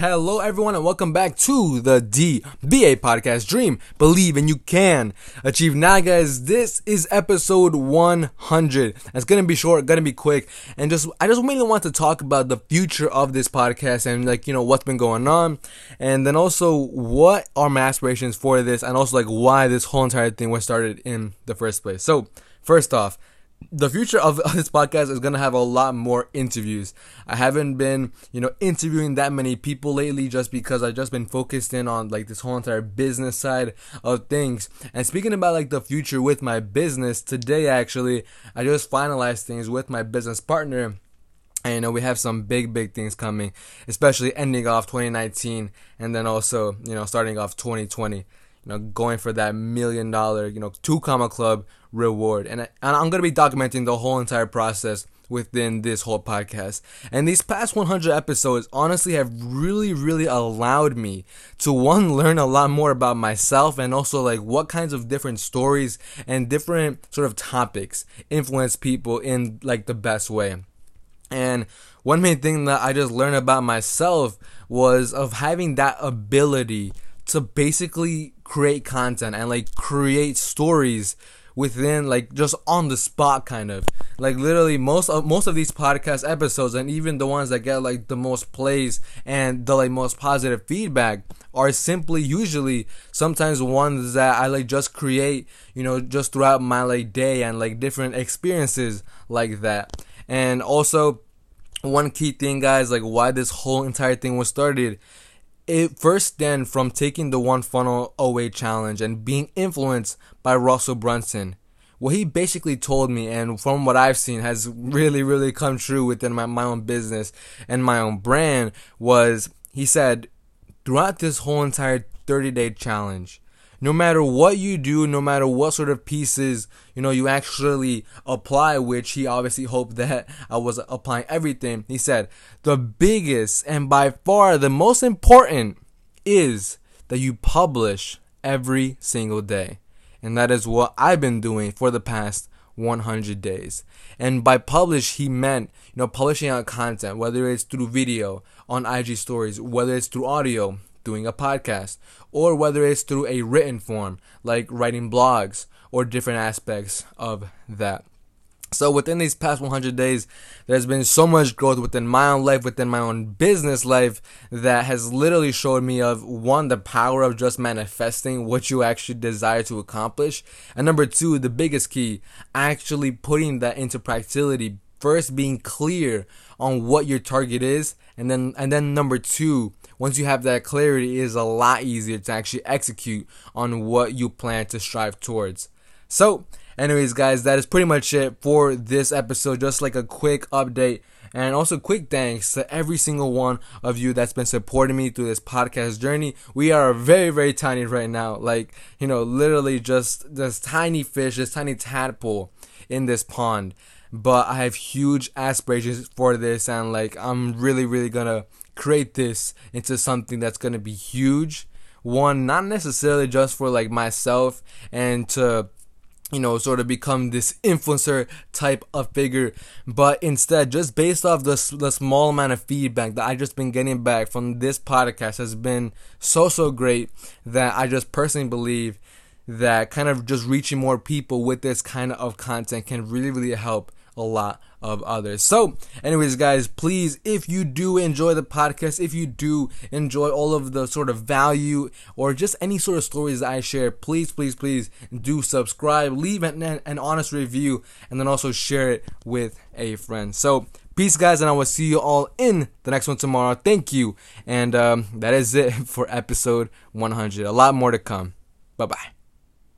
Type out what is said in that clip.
Hello, everyone, and welcome back to the DBA podcast. Dream, believe, and you can achieve. Now, guys, this is episode 100. It's gonna be short, gonna be quick, and just I just mainly want to talk about the future of this podcast and like you know what's been going on, and then also what are my aspirations for this, and also like why this whole entire thing was started in the first place. So, first off the future of this podcast is going to have a lot more interviews. I haven't been, you know, interviewing that many people lately just because I've just been focused in on like this whole entire business side of things. And speaking about like the future with my business, today actually, I just finalized things with my business partner. And you know, we have some big, big things coming, especially ending off 2019 and then also, you know, starting off 2020 you know, going for that million dollar, you know, two comma club reward. And, and I'm going to be documenting the whole entire process within this whole podcast. And these past 100 episodes honestly have really, really allowed me to one, learn a lot more about myself and also like what kinds of different stories and different sort of topics influence people in like the best way. And one main thing that I just learned about myself was of having that ability to basically create content and like create stories within like just on the spot kind of. Like literally most of most of these podcast episodes and even the ones that get like the most plays and the like most positive feedback are simply usually sometimes ones that I like just create you know just throughout my like day and like different experiences like that. And also one key thing guys like why this whole entire thing was started it first then from taking the one funnel away challenge and being influenced by Russell Brunson. What he basically told me, and from what I've seen, has really, really come true within my, my own business and my own brand was he said, throughout this whole entire 30 day challenge, no matter what you do, no matter what sort of pieces, you know, you actually apply, which he obviously hoped that I was applying everything. He said, the biggest and by far the most important is that you publish every single day. And that is what I've been doing for the past 100 days. And by publish, he meant, you know, publishing out content, whether it's through video on IG stories, whether it's through audio, doing a podcast, or whether it's through a written form, like writing blogs or different aspects of that. So within these past 100 days, there's been so much growth within my own life, within my own business life, that has literally showed me of one, the power of just manifesting what you actually desire to accomplish, and number two, the biggest key, actually putting that into practicality. First, being clear on what your target is, and then and then number two, once you have that clarity, it is a lot easier to actually execute on what you plan to strive towards. So, anyways, guys, that is pretty much it for this episode. Just like a quick update. And also, quick thanks to every single one of you that's been supporting me through this podcast journey. We are very, very tiny right now. Like, you know, literally just this tiny fish, this tiny tadpole in this pond. But I have huge aspirations for this, and like, I'm really, really gonna create this into something that's to be huge. One, not necessarily just for like myself and to you know, sort of become this influencer type of figure, but instead, just based off the, the small amount of feedback that I just been getting back from this podcast has been so, so great that I just personally believe that kind of just reaching more people with this kind of content can really, really help a lot of others. So, anyways, guys, please, if you do enjoy the podcast, if you do enjoy all of the sort of value or just any sort of stories I share, please, please, please do subscribe, leave an, an honest review, and then also share it with a friend. So, peace, guys, and I will see you all in the next one tomorrow. Thank you. And um, that is it for episode 100. A lot more to come. Bye bye.